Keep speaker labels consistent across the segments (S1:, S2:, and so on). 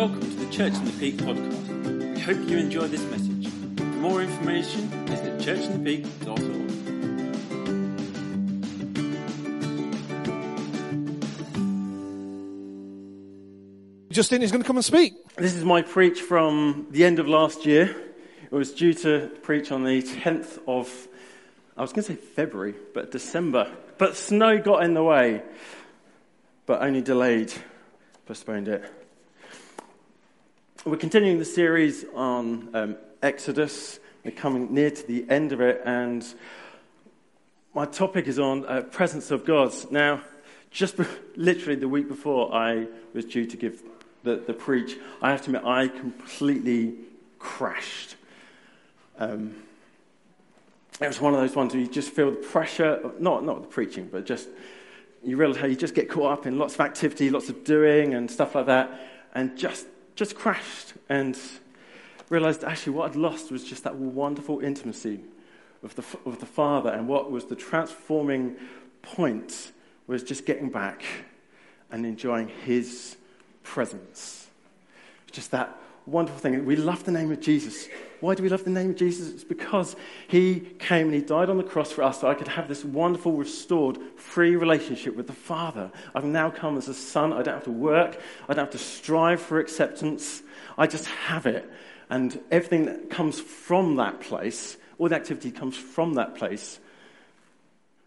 S1: Welcome to the Church in the Peak podcast. We hope you enjoy this message. For more information, visit churchinthepeak.org.
S2: Justin is going to come and speak.
S1: This is my preach from the end of last year. It was due to preach on the 10th of, I was going to say February, but December. But snow got in the way, but only delayed, postponed it. We're continuing the series on um, Exodus. We're coming near to the end of it, and my topic is on uh, presence of God. Now, just be- literally the week before I was due to give the, the preach, I have to admit I completely crashed. Um, it was one of those ones where you just feel the pressure, not, not the preaching, but just you realize how you just get caught up in lots of activity, lots of doing, and stuff like that, and just, just crashed and realized actually what I'd lost was just that wonderful intimacy of the, of the Father, and what was the transforming point was just getting back and enjoying His presence. Just that wonderful thing. We love the name of Jesus. Why do we love the name of Jesus? It's because he came and he died on the cross for us so I could have this wonderful, restored, free relationship with the Father. I've now come as a son. I don't have to work. I don't have to strive for acceptance. I just have it. And everything that comes from that place, all the activity comes from that place,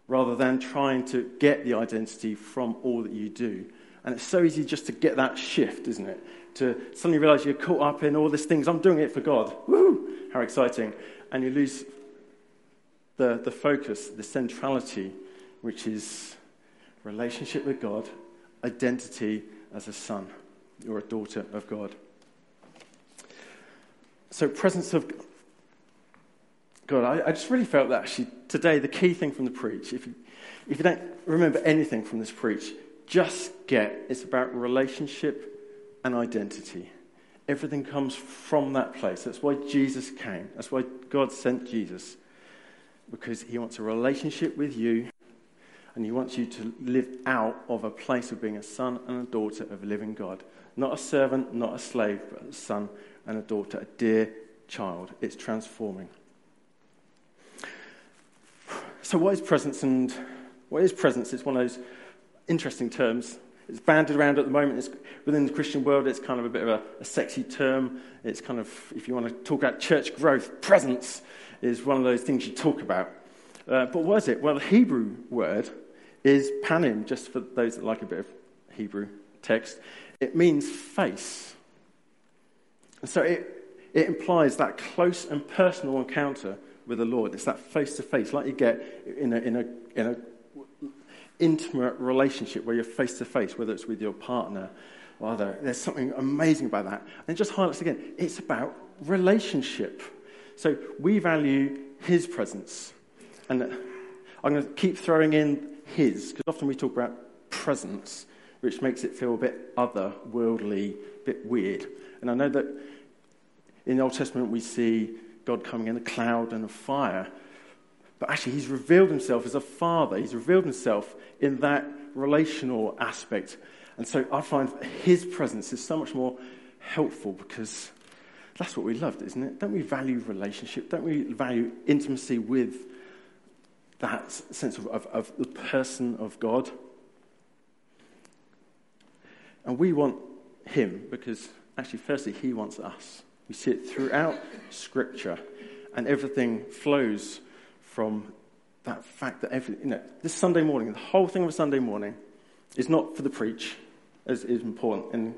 S1: rather than trying to get the identity from all that you do. And it's so easy just to get that shift, isn't it? To suddenly realize you're caught up in all these things. I'm doing it for God. Woo! How exciting. And you lose the, the focus, the centrality, which is relationship with God, identity as a son or a daughter of God. So, presence of God, I, I just really felt that actually today, the key thing from the preach, if you, if you don't remember anything from this preach, just get it's about relationship and identity. Everything comes from that place. That's why Jesus came. That's why God sent Jesus. Because he wants a relationship with you and he wants you to live out of a place of being a son and a daughter of a living God. Not a servant, not a slave, but a son and a daughter, a dear child. It's transforming. So, what is presence and what is presence? It's one of those interesting terms. It's banded around at the moment. It's, within the Christian world, it's kind of a bit of a, a, sexy term. It's kind of, if you want to talk about church growth, presence is one of those things you talk about. Uh, but what is it? Well, the Hebrew word is panim, just for those that like a bit of Hebrew text. It means face. So it, it implies that close and personal encounter with the Lord. It's that face to face, like you get in a, in a, in a intimate relationship where you're face to face, whether it's with your partner or other. There's something amazing about that. And it just highlights again, it's about relationship. So we value his presence. And I'm going to keep throwing in his, because often we talk about presence, which makes it feel a bit otherworldly, a bit weird. And I know that in the Old Testament we see God coming in a cloud and a fire. But actually, he's revealed himself as a father. He's revealed himself in that relational aspect. And so I find his presence is so much more helpful because that's what we loved, isn't it? Don't we value relationship? Don't we value intimacy with that sense of, of, of the person of God? And we want him because actually, firstly, he wants us. We see it throughout Scripture, and everything flows from that fact that every, you know, this Sunday morning, the whole thing of a Sunday morning is not for the preach, as is important and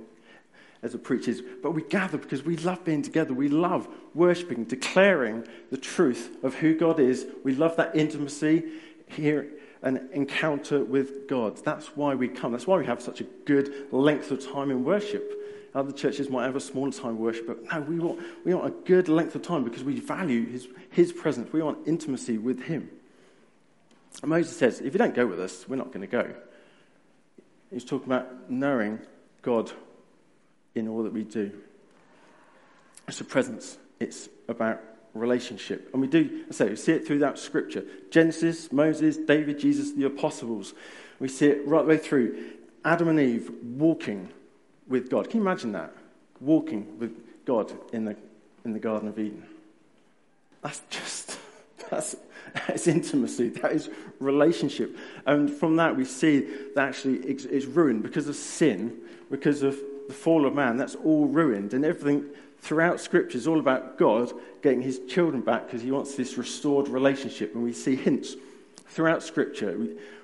S1: as a preach is, but we gather because we love being together. We love worshipping, declaring the truth of who God is. We love that intimacy here, an encounter with God. That's why we come. That's why we have such a good length of time in worship. Other churches might have a smaller time worship, but no, we want, we want a good length of time because we value his, his presence. We want intimacy with him. And Moses says, if you don't go with us, we're not going to go. He's talking about knowing God in all that we do. It's a presence, it's about relationship. And we do, say, we see it throughout Scripture Genesis, Moses, David, Jesus, the apostles. We see it right the way through. Adam and Eve walking with God. Can you imagine that? walking with God in the, in the Garden of Eden. That's just, that's, that's intimacy. That is relationship. And from that, we see that actually it's, it's ruined because of sin, because of the fall of man. That's all ruined. And everything throughout Scripture is all about God getting his children back because he wants this restored relationship. And we see hints throughout Scripture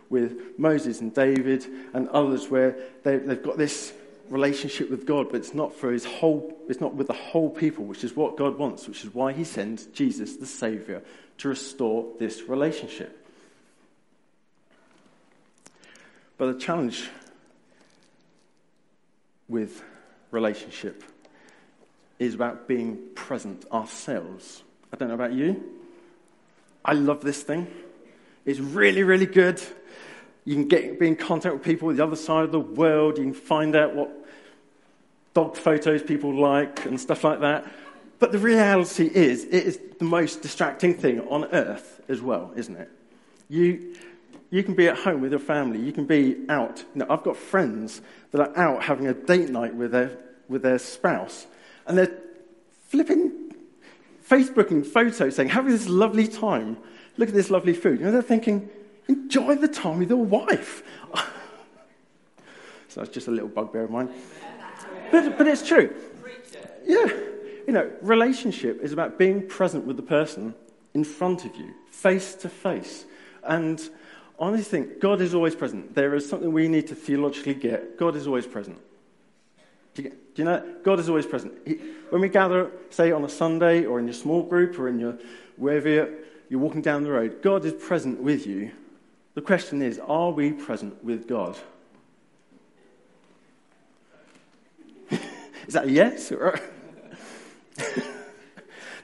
S1: with Moses and David and others where they, they've got this relationship with God, but it's not for his whole, it's not with the whole people, which is what God wants, which is why he sends Jesus, the Savior, to restore this relationship. But the challenge with relationship is about being present ourselves. I don't know about you. I love this thing. It's really, really good. You can get, be in contact with people on the other side of the world. You can find out what dog photos people like and stuff like that. But the reality is, it is the most distracting thing on earth as well, isn't it? You, you can be at home with your family. You can be out. You know, I've got friends that are out having a date night with their, with their spouse, and they're flipping, Facebooking photos saying, having this lovely time. Look at this lovely food. You know, they're thinking, enjoy the time with your wife. so that's just a little bugbear of mine. But, but it's true. Yeah. You know, relationship is about being present with the person in front of you, face to face. And I honestly think God is always present. There is something we need to theologically get. God is always present. Do you, do you know that? God is always present. He, when we gather, say on a Sunday or in your small group or in your wherever you're, you're walking down the road, God is present with you. The question is, are we present with God? Is that yes? no,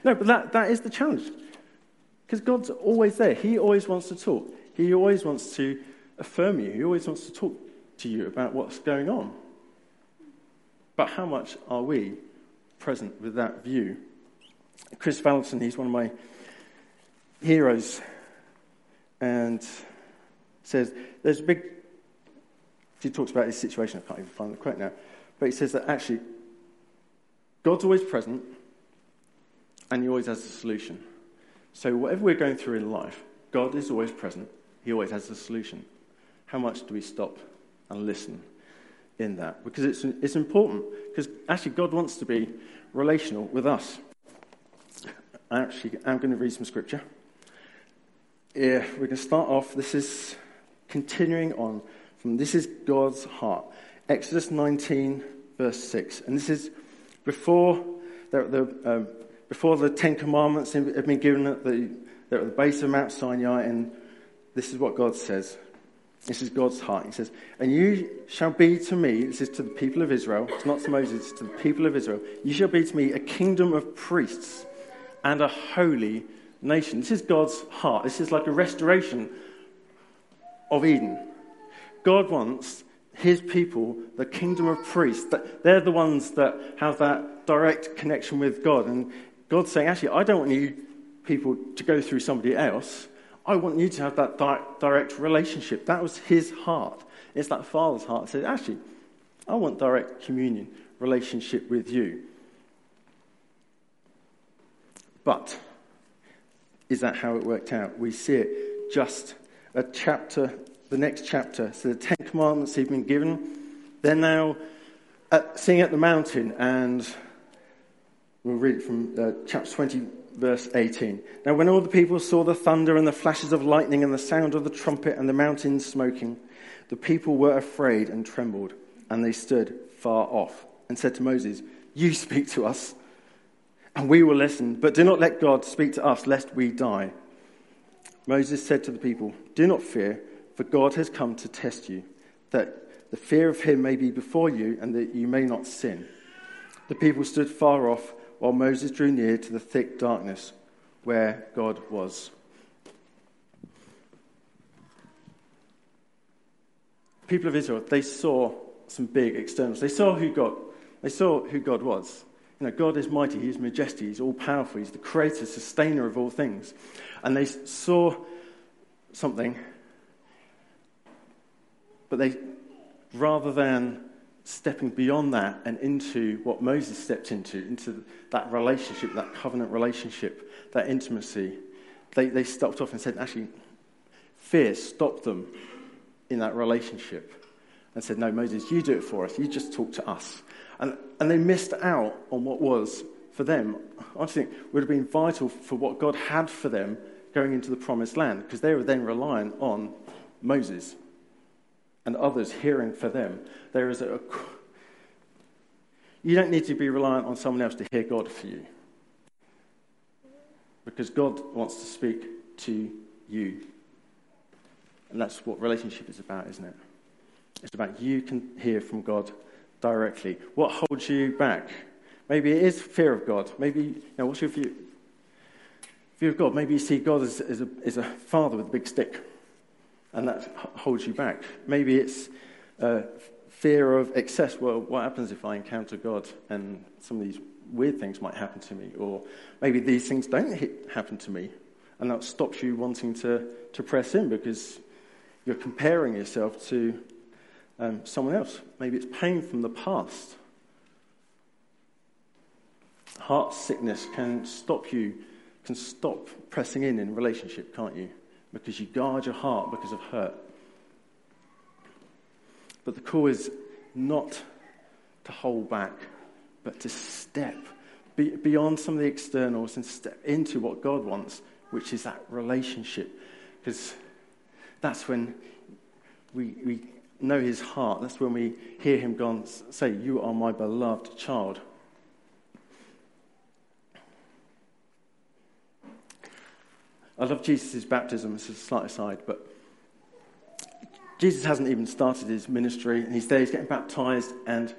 S1: but that, that is the challenge. Because God's always there. He always wants to talk. He always wants to affirm you. He always wants to talk to you about what's going on. But how much are we present with that view? Kris Vallotton, he's one of my heroes, and says there's a big. He talks about his situation. I can't even find the quote now. But he says that actually God's always present, and He always has a solution. So, whatever we're going through in life, God is always present. He always has a solution. How much do we stop and listen in that? Because it's, it's important, because actually, God wants to be relational with us. I Actually, I'm going to read some scripture. Yeah, we're going to start off. This is continuing on from this is God's heart. Exodus 19, verse 6. And this is before the, the, uh, before the Ten Commandments have been given at the, at the base of Mount Sinai, and this is what God says. This is God's heart. He says, And you shall be to me, this is to the people of Israel, it's not to Moses, it's to the people of Israel, you shall be to me a kingdom of priests and a holy nation. This is God's heart. This is like a restoration of Eden. God wants his people, the kingdom of priests, they're the ones that have that direct connection with God. And God's saying, actually, I don't want you people to go through somebody else. I want you to have that direct relationship. That was his heart. It's that father's heart that says, actually, I want direct communion, relationship with you. But is that how it worked out? We see it just a chapter the next chapter. So the Ten Commandments have been given. They're now at, seeing at the mountain, and we'll read it from uh, chapter 20, verse 18. Now, when all the people saw the thunder and the flashes of lightning and the sound of the trumpet and the mountain smoking, the people were afraid and trembled, and they stood far off and said to Moses, You speak to us, and we will listen, but do not let God speak to us, lest we die. Moses said to the people, Do not fear. For God has come to test you, that the fear of him may be before you, and that you may not sin. The people stood far off, while Moses drew near to the thick darkness where God was. People of Israel, they saw some big externals. They saw who God, they saw who God was. You know, God is mighty, He's majestic, He's all powerful, He's the creator, sustainer of all things. And they saw something but they, rather than stepping beyond that and into what Moses stepped into, into that relationship, that covenant relationship, that intimacy, they, they stopped off and said, actually, fear stopped them in that relationship and said, No, Moses, you do it for us. You just talk to us. And, and they missed out on what was, for them, I think would have been vital for what God had for them going into the promised land, because they were then relying on Moses and others hearing for them. There is a. You don't need to be reliant on someone else to hear God for you. Because God wants to speak to you. And that's what relationship is about, isn't it? It's about you can hear from God directly. What holds you back? Maybe it is fear of God. Maybe, you know, what's your view? View of God. Maybe you see God as, as, a, as a father with a big stick, and that holds you back. Maybe it's uh, fear of excess. Well, what happens if I encounter God and some of these weird things might happen to me? Or maybe these things don't hit, happen to me, and that stops you wanting to, to press in because you're comparing yourself to um, someone else. Maybe it's pain from the past. Heart sickness can stop you, can stop pressing in in relationship, can't you? Because you guard your heart because of hurt. But the call is not to hold back, but to step beyond some of the externals and step into what God wants, which is that relationship. Because that's when we, we know his heart. That's when we hear him go and say, You are my beloved child. I love Jesus' baptism. Is a slight aside, but Jesus hasn't even started his ministry, and he's there, he's getting baptized, and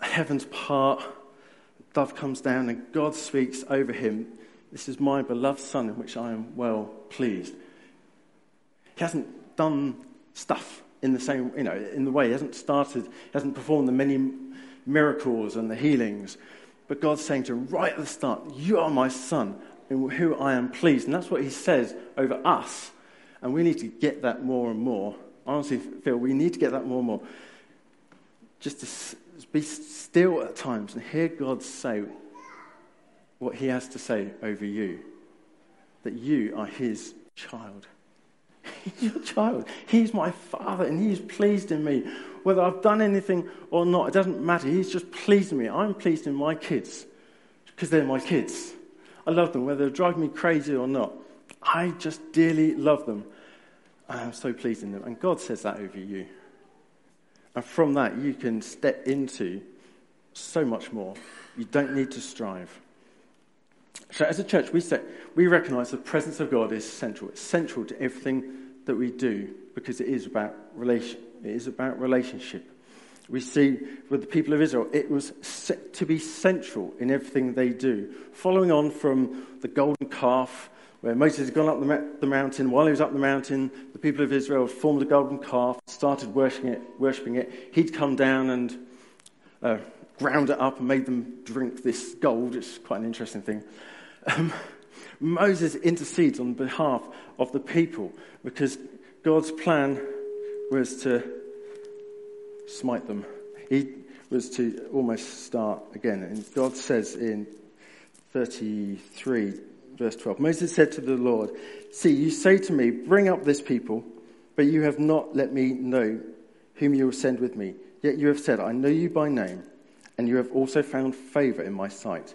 S1: heaven's part, dove comes down, and God speaks over him. This is my beloved Son in which I am well pleased. He hasn't done stuff in the same, you know, in the way. He hasn't started, he hasn't performed the many miracles and the healings. But God's saying to him right at the start, You are my son, in who I am pleased. And that's what he says over us. And we need to get that more and more. I honestly feel we need to get that more and more. Just to be still at times and hear God say what he has to say over you. That you are his child. He's your child. He's my father, and he's pleased in me. Whether I've done anything or not, it doesn't matter. He's just pleased in me. I'm pleased in my kids because they're my kids. I love them, whether they drive me crazy or not. I just dearly love them. I am so pleased in them. And God says that over you. And from that, you can step into so much more. You don't need to strive. So, as a church, we, say, we recognize the presence of God is central. It's central to everything that we do because it is about, relation, it is about relationship. We see with the people of Israel, it was set to be central in everything they do. Following on from the golden calf, where Moses had gone up the, mountain, while he was up the mountain, the people of Israel formed a golden calf, started worshipping it. Worshipping it. He'd come down and uh, ground it up and made them drink this gold. It's quite an interesting thing. Um, Moses intercedes on behalf of the people because God's plan was to smite them. He was to almost start again. And God says in 33, verse 12 Moses said to the Lord, See, you say to me, Bring up this people, but you have not let me know whom you will send with me. Yet you have said, I know you by name, and you have also found favor in my sight.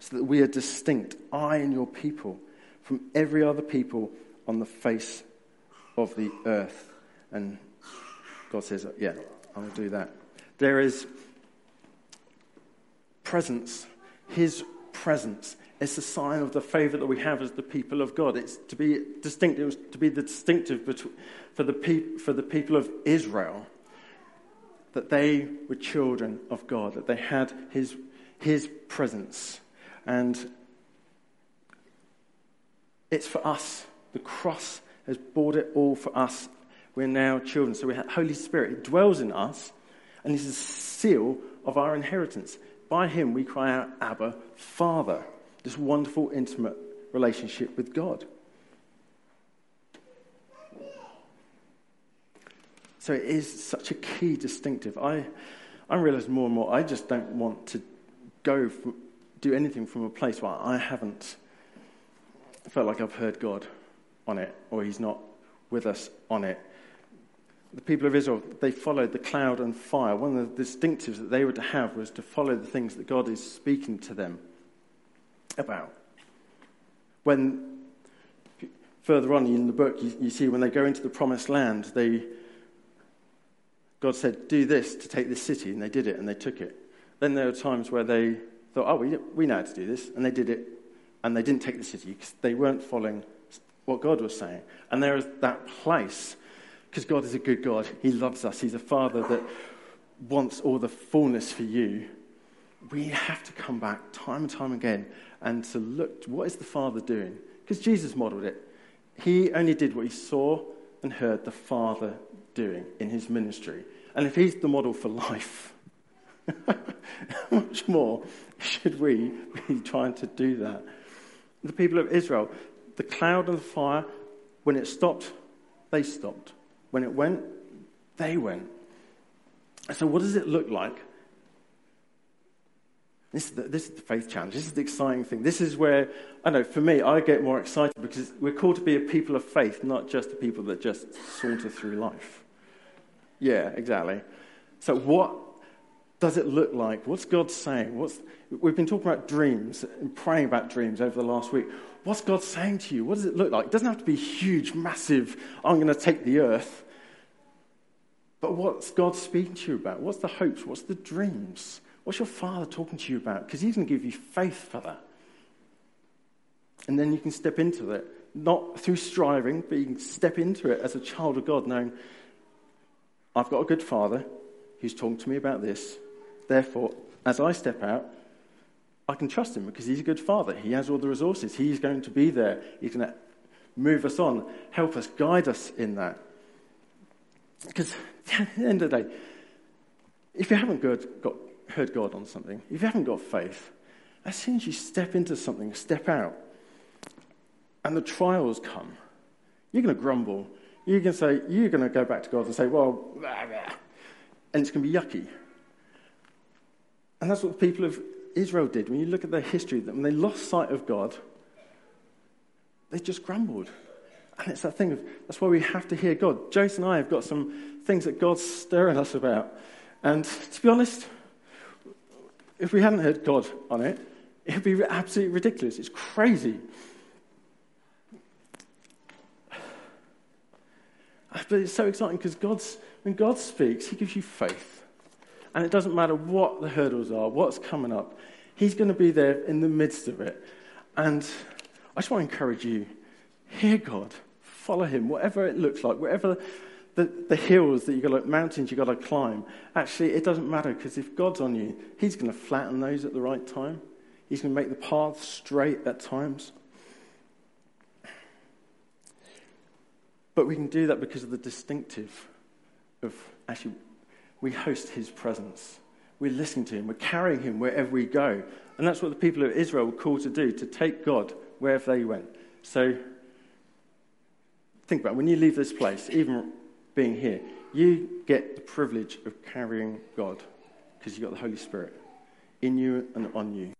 S1: So that we are distinct, I and your people, from every other people on the face of the earth. And God says, uh, Yeah, I will do that. There is presence, His presence. It's a sign of the favor that we have as the people of God. It's to be distinct, it was to be the distinctive for the, for the people of Israel. that they were children of God, that they had His, his presence. And it's for us. The cross has bought it all for us. We're now children. So we have Holy Spirit. He dwells in us, and He's a seal of our inheritance. By Him, we cry out, Abba, Father. This wonderful, intimate relationship with God. So it is such a key distinctive. I, I realize more and more, I just don't want to go, from, do anything from a place where I haven't felt like I've heard God on it, or He's not with us on it. The people of Israel, they followed the cloud and fire. One of the distinctives that they were to have was to follow the things that God is speaking to them about. When further on in the book, you, you see when they go into the promised land, they God said, Do this to take this city, and they did it, and they took it. Then there were times where they thought, Oh, we, we know how to do this, and they did it, and they didn't take the city because they weren't following what God was saying. And there is that place, because God is a good God. He loves us, He's a Father that wants all the fullness for you. We have to come back time and time again and to look, what is the Father doing? Because Jesus modeled it. He only did what he saw and heard the Father doing in his ministry. And if he's the model for life, much more should we be trying to do that? The people of Israel, the cloud and the fire, when it stopped, they stopped. When it went, they went. So, what does it look like? This is, the, this is the faith challenge. This is the exciting thing. This is where, I know, for me, I get more excited because we're called to be a people of faith, not just a people that just saunter through life. Yeah, exactly. So, what does it look like? What's God saying? What's, we've been talking about dreams and praying about dreams over the last week. What's God saying to you? What does it look like? It doesn't have to be huge, massive, I'm going to take the earth. But what's God speaking to you about? What's the hopes? What's the dreams? What's your father talking to you about? Because he's going to give you faith for that. And then you can step into it, not through striving, but you can step into it as a child of God, knowing I've got a good father who's talking to me about this. Therefore, as I step out, I can trust him because he's a good father. He has all the resources. He's going to be there. He's going to move us on, help us, guide us in that. Because at the end of the day, if you haven't got, heard God on something, if you haven't got faith, as soon as you step into something, step out, and the trials come, you're going to grumble, You're going to say, you're going to go back to God and say, well, blah, blah, and it's going to be yucky. And that's what the people of Israel did. When you look at their history, when they lost sight of God, they just grumbled. And it's that thing of, that's why we have to hear God. Jason and I have got some things that God's stirring us about. And to be honest, if we hadn't heard God on it, it would be absolutely ridiculous. It's crazy. But it's so exciting because God's, when God speaks, He gives you faith. And it doesn't matter what the hurdles are, what's coming up, He's going to be there in the midst of it. And I just want to encourage you hear God, follow Him, whatever it looks like, whatever the, the hills that you've got, like mountains you've got to climb. Actually, it doesn't matter because if God's on you, He's going to flatten those at the right time. He's going to make the path straight at times. But we can do that because of the distinctive of actually, we host his presence. We're listening to him. We're carrying him wherever we go. And that's what the people of Israel were called to do, to take God wherever they went. So think about it. when you leave this place, even being here, you get the privilege of carrying God because you've got the Holy Spirit in you and on you.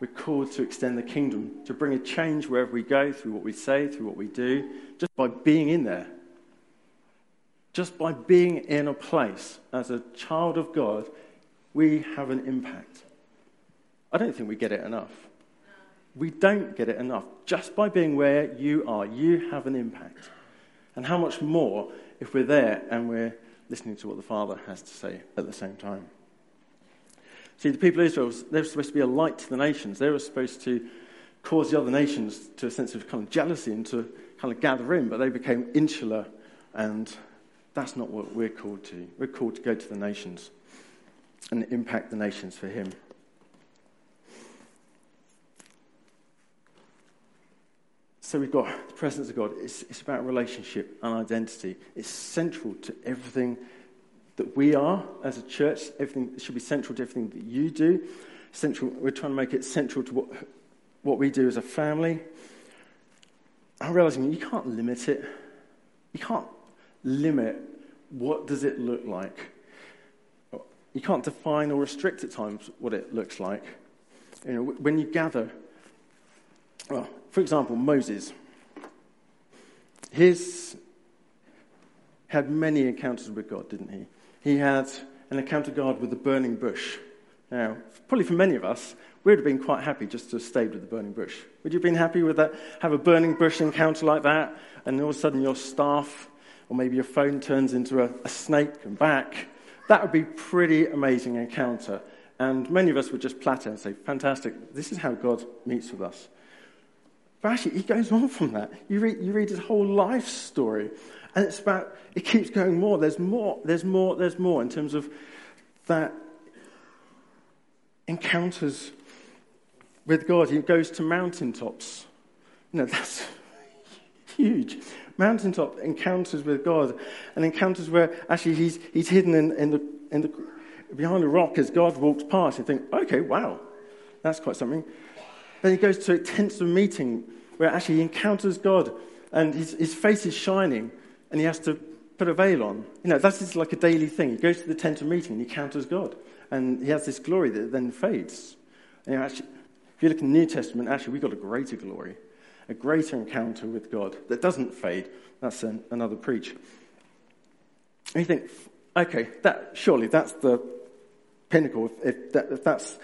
S1: We're called to extend the kingdom, to bring a change wherever we go, through what we say, through what we do, just by being in there. Just by being in a place as a child of God, we have an impact. I don't think we get it enough. We don't get it enough. Just by being where you are, you have an impact. And how much more if we're there and we're listening to what the Father has to say at the same time. See, the people of Israel, they were supposed to be a light to the nations. They were supposed to cause the other nations to a sense of kind of jealousy and to kind of gather in, but they became insular and That's not what we're called to. We're called to go to the nations and impact the nations for Him. So we've got the presence of God. It's, it's about relationship and identity. It's central to everything that we are as a church. Everything should be central to everything that you do. Central. We're trying to make it central to what, what we do as a family. I'm realizing you can't limit it. You can't limit what does it look like. You can't define or restrict at times what it looks like. You know, when you gather, well, for example, Moses. His had many encounters with God, didn't he? He had an encounter God with the burning bush. Now, probably for many of us, we would have been quite happy just to have stayed with the burning bush. Would you have been happy with that? Have a burning bush encounter like that, and all of a sudden your staff or maybe your phone turns into a, a snake and back. That would be pretty amazing encounter. And many of us would just platter and say, fantastic, this is how God meets with us. But actually, he goes on from that. You read, you read his whole life story, and it's about, it keeps going more. There's more, there's more, there's more in terms of that encounters with God. He goes to mountaintops. You know, that's huge mountaintop encounters with God and encounters where actually he's, he's hidden in, in, the, in the, behind a rock as God walks past. You think, okay, wow, that's quite something. Then he goes to a tent of meeting where actually he encounters God and his, his face is shining and he has to put a veil on. You know, that's just like a daily thing. He goes to the tent of meeting and he encounters God and he has this glory that then fades. And you know, actually, if you look in the New Testament, actually, we've got a greater glory a greater encounter with God that doesn't fade. That's an, another preach. And you think, okay, that, surely that's the pinnacle, if, if, that, if that's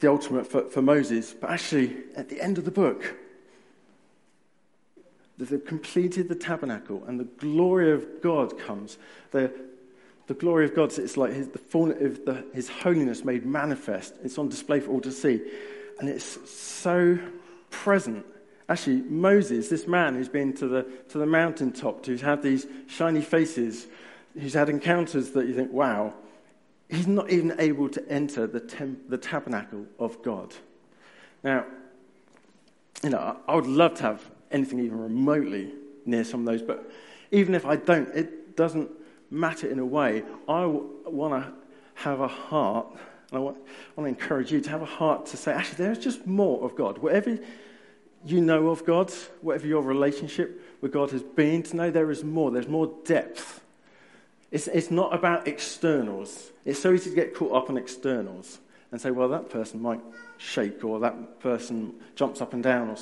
S1: the ultimate for, for Moses. But actually, at the end of the book, they've completed the tabernacle and the glory of God comes. The, the glory of God, it's like his, the fullness of the, his holiness made manifest. It's on display for all to see. And it's so present Actually, Moses, this man who's been to the, to the mountaintop, who's had these shiny faces, who's had encounters that you think, wow, he's not even able to enter the, temp- the tabernacle of God. Now, you know, I would love to have anything even remotely near some of those, but even if I don't, it doesn't matter in a way. I want to have a heart, and I want, I want to encourage you to have a heart to say, actually, there's just more of God. Whatever you know of God, whatever your relationship with God has been, to know there is more. There's more depth. It's, it's not about externals. It's so easy to get caught up on externals and say, well, that person might shake or that person jumps up and down or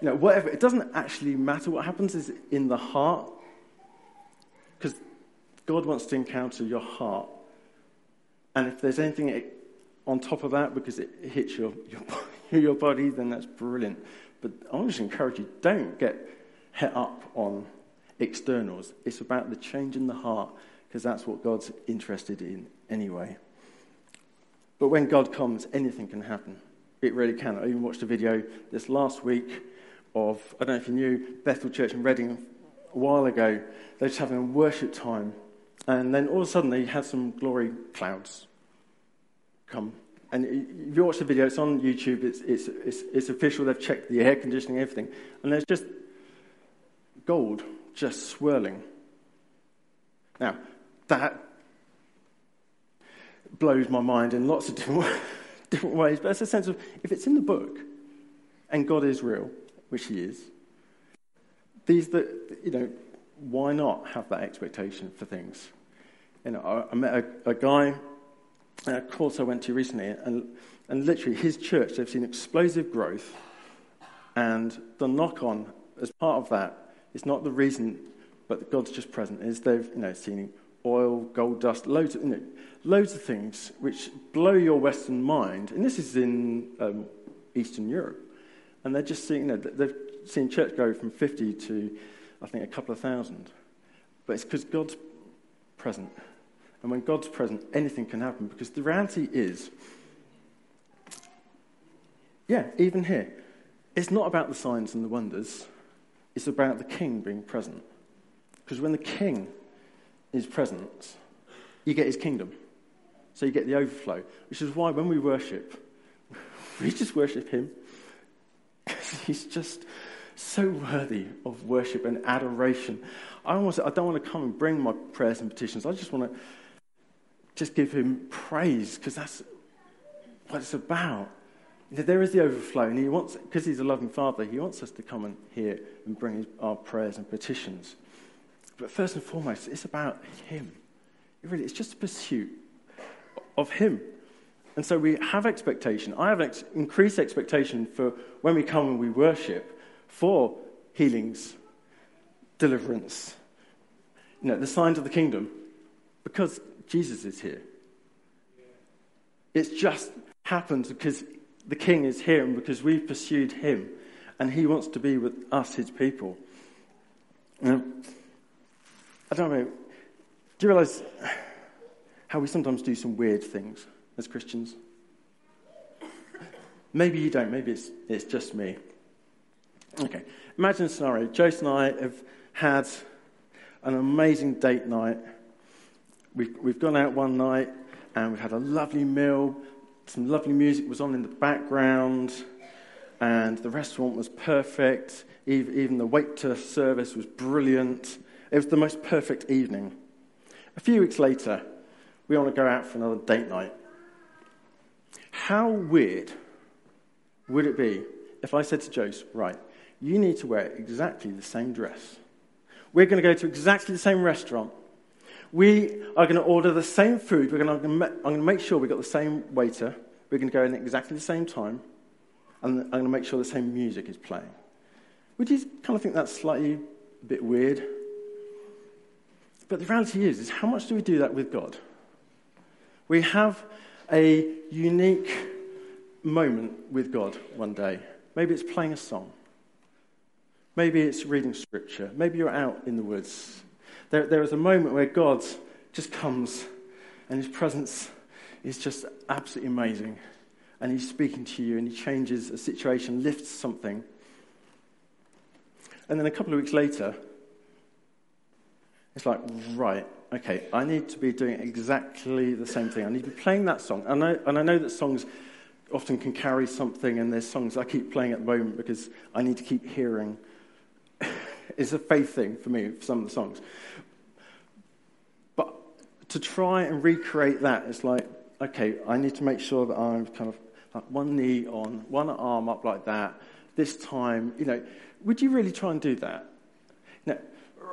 S1: you know, whatever. It doesn't actually matter. What happens is in the heart, because God wants to encounter your heart. And if there's anything on top of that because it hits your, your, your body, then that's brilliant. But I to encourage you don't get het up on externals. It's about the change in the heart because that's what God's interested in anyway. But when God comes, anything can happen. It really can. I even watched a video this last week of, I don't know if you knew, Bethel Church in Redding a while ago. They were just having a worship time. And then all of a sudden they had some glory clouds come and if you watch the video, it's on YouTube, it's, it's, it's, it's official, they've checked the air conditioning, everything. And there's just gold just swirling. Now, that blows my mind in lots of different, different ways, but it's a sense of if it's in the book and God is real, which He is, these, that, you know, why not have that expectation for things? You know, I, I met a, a guy a course I went to recently, and, and literally his church, they've seen explosive growth, and the knock on as part of that is not the reason, but God's just present, is they've you know, seen oil, gold dust, loads of, you know, loads of things which blow your Western mind. And this is in um, Eastern Europe. And they're just seeing, you know, they've seen church go from 50 to, I think, a couple of thousand. But it's because God's present. And when God's present, anything can happen because the reality is, yeah, even here, it's not about the signs and the wonders, it's about the king being present. Because when the king is present, you get his kingdom. So you get the overflow, which is why when we worship, we just worship him. He's just so worthy of worship and adoration. I, almost, I don't want to come and bring my prayers and petitions. I just want to just give him praise because that's what it's about. There is the overflow, and he wants, because he's a loving father, he wants us to come and hear and bring our prayers and petitions. But first and foremost, it's about him. It really, it's just a pursuit of him. And so we have expectation. I have ex- increased expectation for when we come and we worship for healings, deliverance, you know, the signs of the kingdom, because Jesus is here. It's just happened because the king is here and because we've pursued him and he wants to be with us, his people. Now, I don't know, do you realize how we sometimes do some weird things as Christians? Maybe you don't, maybe it's, it's just me. Okay, imagine a scenario. Joyce and I have had an amazing date night. We've, we've gone out one night and we've had a lovely meal. Some lovely music was on in the background, and the restaurant was perfect. Even the waiter service was brilliant. It was the most perfect evening. A few weeks later, we want to go out for another date night. How weird would it be if I said to Jose, right, you need to wear exactly the same dress? We're going to go to exactly the same restaurant. We are going to order the same food. We're going to, I'm going to make sure we've got the same waiter. We're going to go in at exactly the same time. And I'm going to make sure the same music is playing. Would you kind of think that's slightly a bit weird? But the reality is, is how much do we do that with God? We have a unique moment with God one day. Maybe it's playing a song. Maybe it's reading scripture. Maybe you're out in the woods. There, there is a moment where God just comes and his presence is just absolutely amazing. And he's speaking to you and he changes a situation, lifts something. And then a couple of weeks later, it's like, right, okay, I need to be doing exactly the same thing. I need to be playing that song. And I, and I know that songs often can carry something, and there's songs I keep playing at the moment because I need to keep hearing. It's a faith thing for me, for some of the songs. But to try and recreate that, it's like, okay, I need to make sure that I'm kind of like one knee on, one arm up like that. This time, you know, would you really try and do that? Know,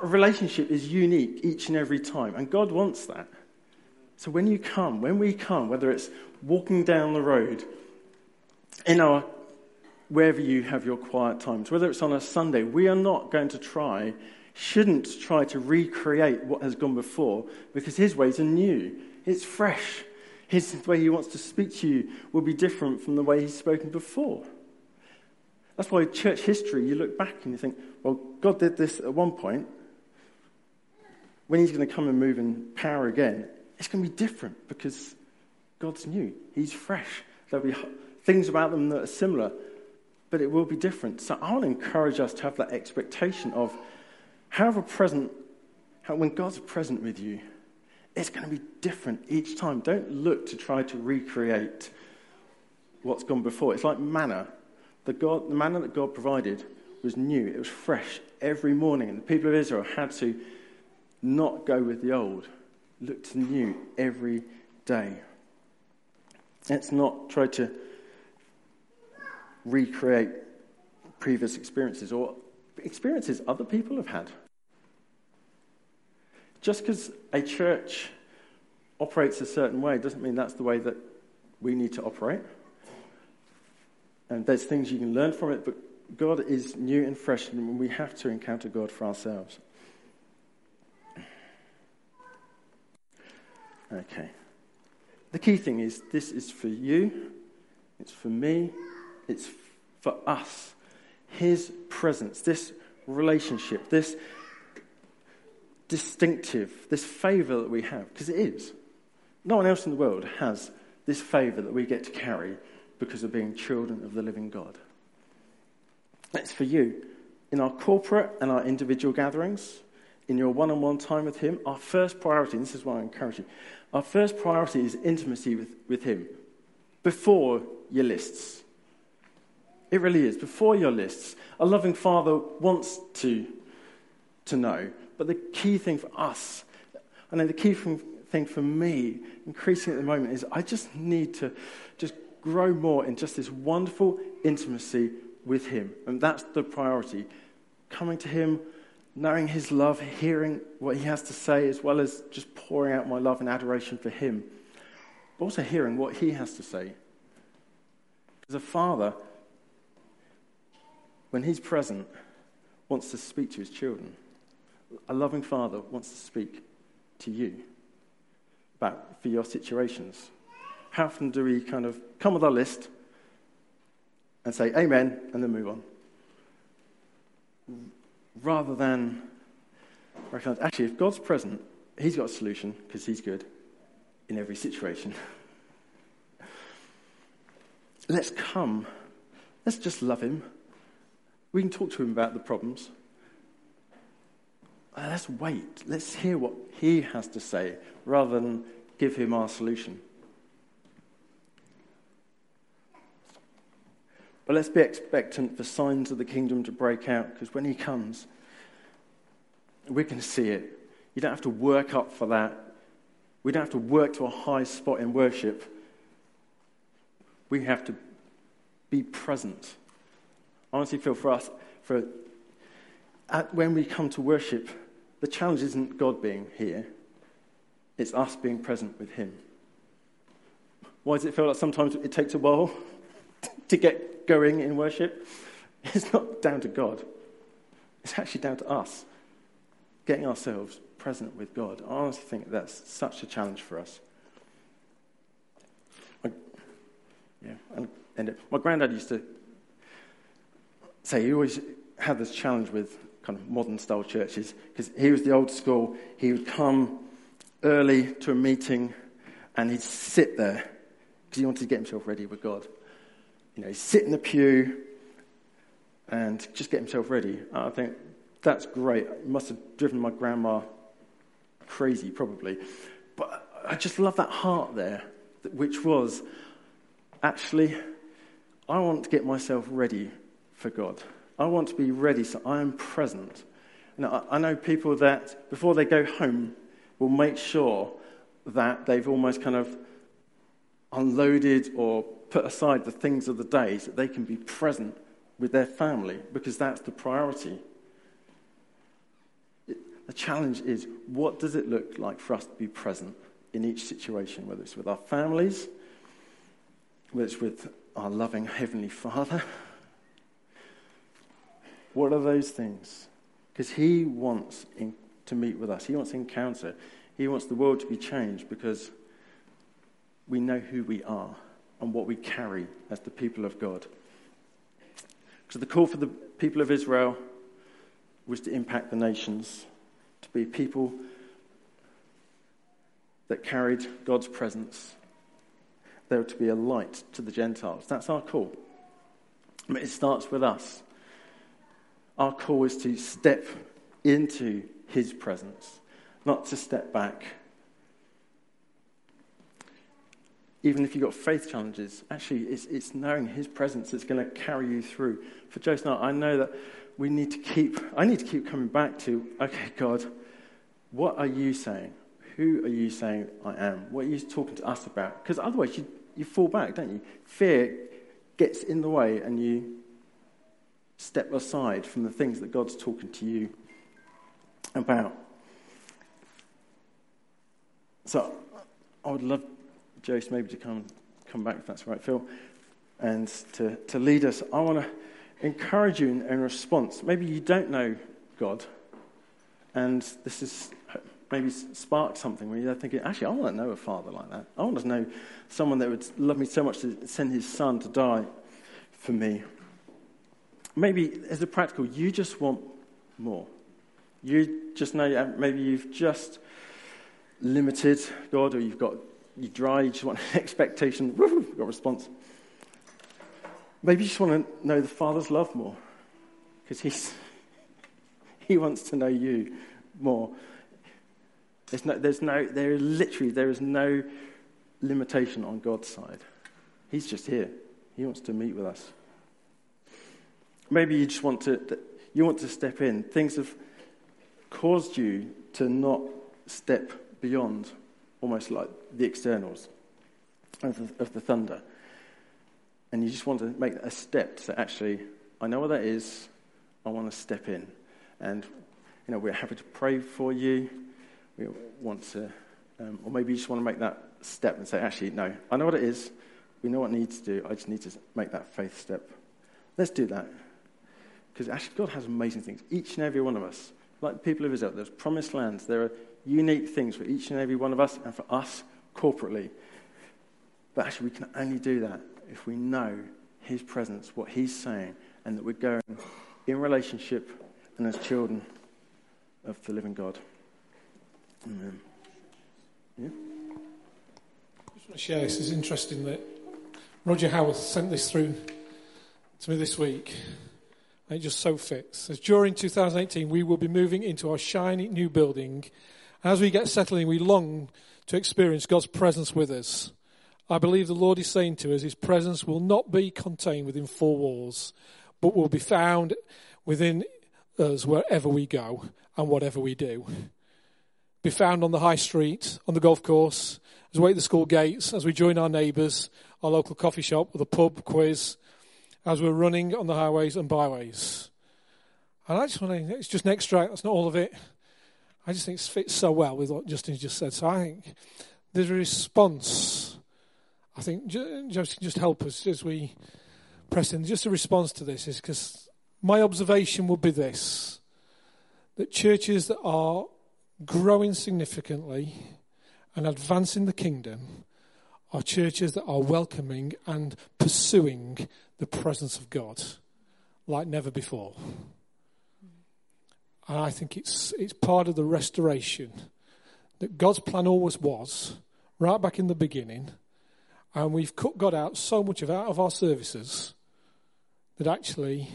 S1: a relationship is unique each and every time, and God wants that. So when you come, when we come, whether it's walking down the road, in our wherever you have your quiet times, whether it's on a Sunday, we are not going to try, shouldn't try to recreate what has gone before, because His ways are new. It's fresh. His way He wants to speak to you will be different from the way He's spoken before. That's why church history, you look back and you think, well, God did this at one point, when he's going to come and move in power again, it's going to be different because God's new. He's fresh. There'll be things about them that are similar, but it will be different. So I want to encourage us to have that expectation of however present, how, when God's present with you, it's going to be different each time. Don't look to try to recreate what's gone before. It's like manna. The, God, the manna that God provided was new, it was fresh every morning, and the people of Israel had to not go with the old. Look to the new every day. Let's not try to recreate previous experiences or experiences other people have had. Just because a church operates a certain way doesn't mean that's the way that we need to operate. And there's things you can learn from it, but God is new and fresh, and we have to encounter God for ourselves. Okay. The key thing is this is for you, it's for me, it's for us. His presence, this relationship, this distinctive, this favor that we have, because it is. No one else in the world has this favor that we get to carry because of being children of the living God. It's for you in our corporate and our individual gatherings, in your one on one time with Him, our first priority, and this is why I encourage you, our first priority is intimacy with, with Him before your lists. It really is. Before your lists, a loving Father wants to, to know. But the key thing for us, know the key thing for me, increasing at the moment, is I just need to just grow more in just this wonderful intimacy with Him. And that's the priority. Coming to Him, knowing His love, hearing what He has to say, as well as just pouring out my love and adoration for Him. But also hearing what He has to say. As a father, when He's present, wants to speak to His children. A loving father wants to speak to you about for your situations. How often do we kind of come with our list and say amen and then move on? Rather than recognize, actually, if God's present, He's got a solution because He's good in every situation. Let's come. Let's just love Him. We can talk to Him about the problems. Uh, let's wait. Let's hear what He has to say rather than give Him our solution. But let's be expectant for signs of the kingdom to break out because when he comes, we can see it. You don't have to work up for that. We don't have to work to a high spot in worship. We have to be present. Honestly feel for us, for at, when we come to worship, the challenge isn't God being here, it's us being present with Him. Why does it feel like sometimes it takes a while to get going in worship, it's not down to God. It's actually down to us getting ourselves present with God. I honestly think that's such a challenge for us. My, yeah, and, and my granddad used to say he always had this challenge with kind of modern style churches because he was the old school. He would come early to a meeting and he'd sit there because he wanted to get himself ready with God you know, he'd sit in the pew and just get himself ready. I think that's great. It must have driven my grandma crazy, probably. But I just love that heart there, which was actually, I want to get myself ready for God. I want to be ready so I am present. Now, I know people that before they go home will make sure that they've almost kind of unloaded or put aside the things of the day so that they can be present with their family because that's the priority. the challenge is what does it look like for us to be present in each situation, whether it's with our families, whether it's with our loving Heavenly Father? What are those things? Because He wants in, to meet with us, He wants encounter, He wants the world to be changed because we know who we are and what we carry as the people of God. So, the call for the people of Israel was to impact the nations, to be people that carried God's presence. They were to be a light to the Gentiles. That's our call. But it starts with us. Our call is to step into his presence, not to step back even if you've got faith challenges, actually, it's, it's knowing His presence that's going to carry you through. For Joseph I, I know that we need to keep, I need to keep coming back to, okay, God, what are you saying? Who are you saying I am? What are you talking to us about? Because otherwise, you, you fall back, don't you? Fear gets in the way and you step aside from the things that God's talking to you about. So I would love Joyce maybe to come, come back, if that's right, Phil, and to, to lead us. I want to encourage you in, in response. Maybe you don't know God, and this is maybe sparked something where you're thinking, actually, I want to know a father like that. I want to know someone that would love me so much to send his son to die for me. Maybe as a practical, you just want more. You just know, uh, maybe you've just limited God, or you've got you dry, you just want an expectation, got a response. Maybe you just want to know the Father's love more because he's, he wants to know you more. There's no, there's no, there is literally, there is no limitation on God's side. He's just here. He wants to meet with us. Maybe you just want to, you want to step in. Things have caused you to not step beyond almost like the externals of the, of the thunder. And you just want to make a step to actually, I know what that is. I want to step in. And, you know, we're happy to pray for you. We want to, um, or maybe you just want to make that step and say, actually, no, I know what it is. We know what needs to do. I just need to make that faith step. Let's do that. Because actually, God has amazing things. Each and every one of us, like the people of Israel, there's promised lands. There are unique things for each and every one of us and for us corporately. But actually, we can only do that if we know His presence, what He's saying, and that we're going in relationship and as children of the living God. Amen.
S2: Yeah? I just want to share this. It's interesting that Roger Howard sent this through to me this week. It just so fits. As during 2018, we will be moving into our shiny new building. As we get settling, we long to experience God's presence with us. I believe the Lord is saying to us, His presence will not be contained within four walls, but will be found within us wherever we go and whatever we do. Be found on the high street, on the golf course, as we wait at the school gates, as we join our neighbours, our local coffee shop with a pub quiz, as we're running on the highways and byways. And I just want to, it's just an extract, that's not all of it. I just think it fits so well with what Justin just said. So I think there's a response. I think just, just help us as we press in. Just a response to this is because my observation would be this that churches that are growing significantly and advancing the kingdom are churches that are welcoming and pursuing the presence of God like never before. And I think it's, it's part of the restoration that God's plan always was, right back in the beginning. And we've cut God out so much of out of our services that actually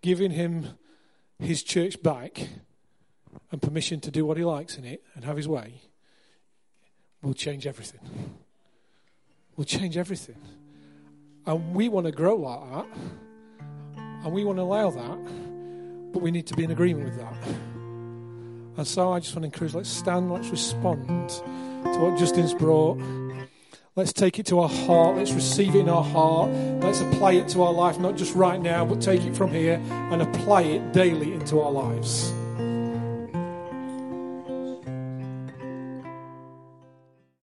S2: giving Him His church back and permission to do what He likes in it and have His way will change everything will change everything. And we want to grow like that. And we want to allow that. But we need to be in agreement with that. And so I just want to encourage let's stand, let's respond to what Justin's brought. Let's take it to our heart. Let's receive it in our heart. Let's apply it to our life, not just right now, but take it from here and apply it daily into our lives.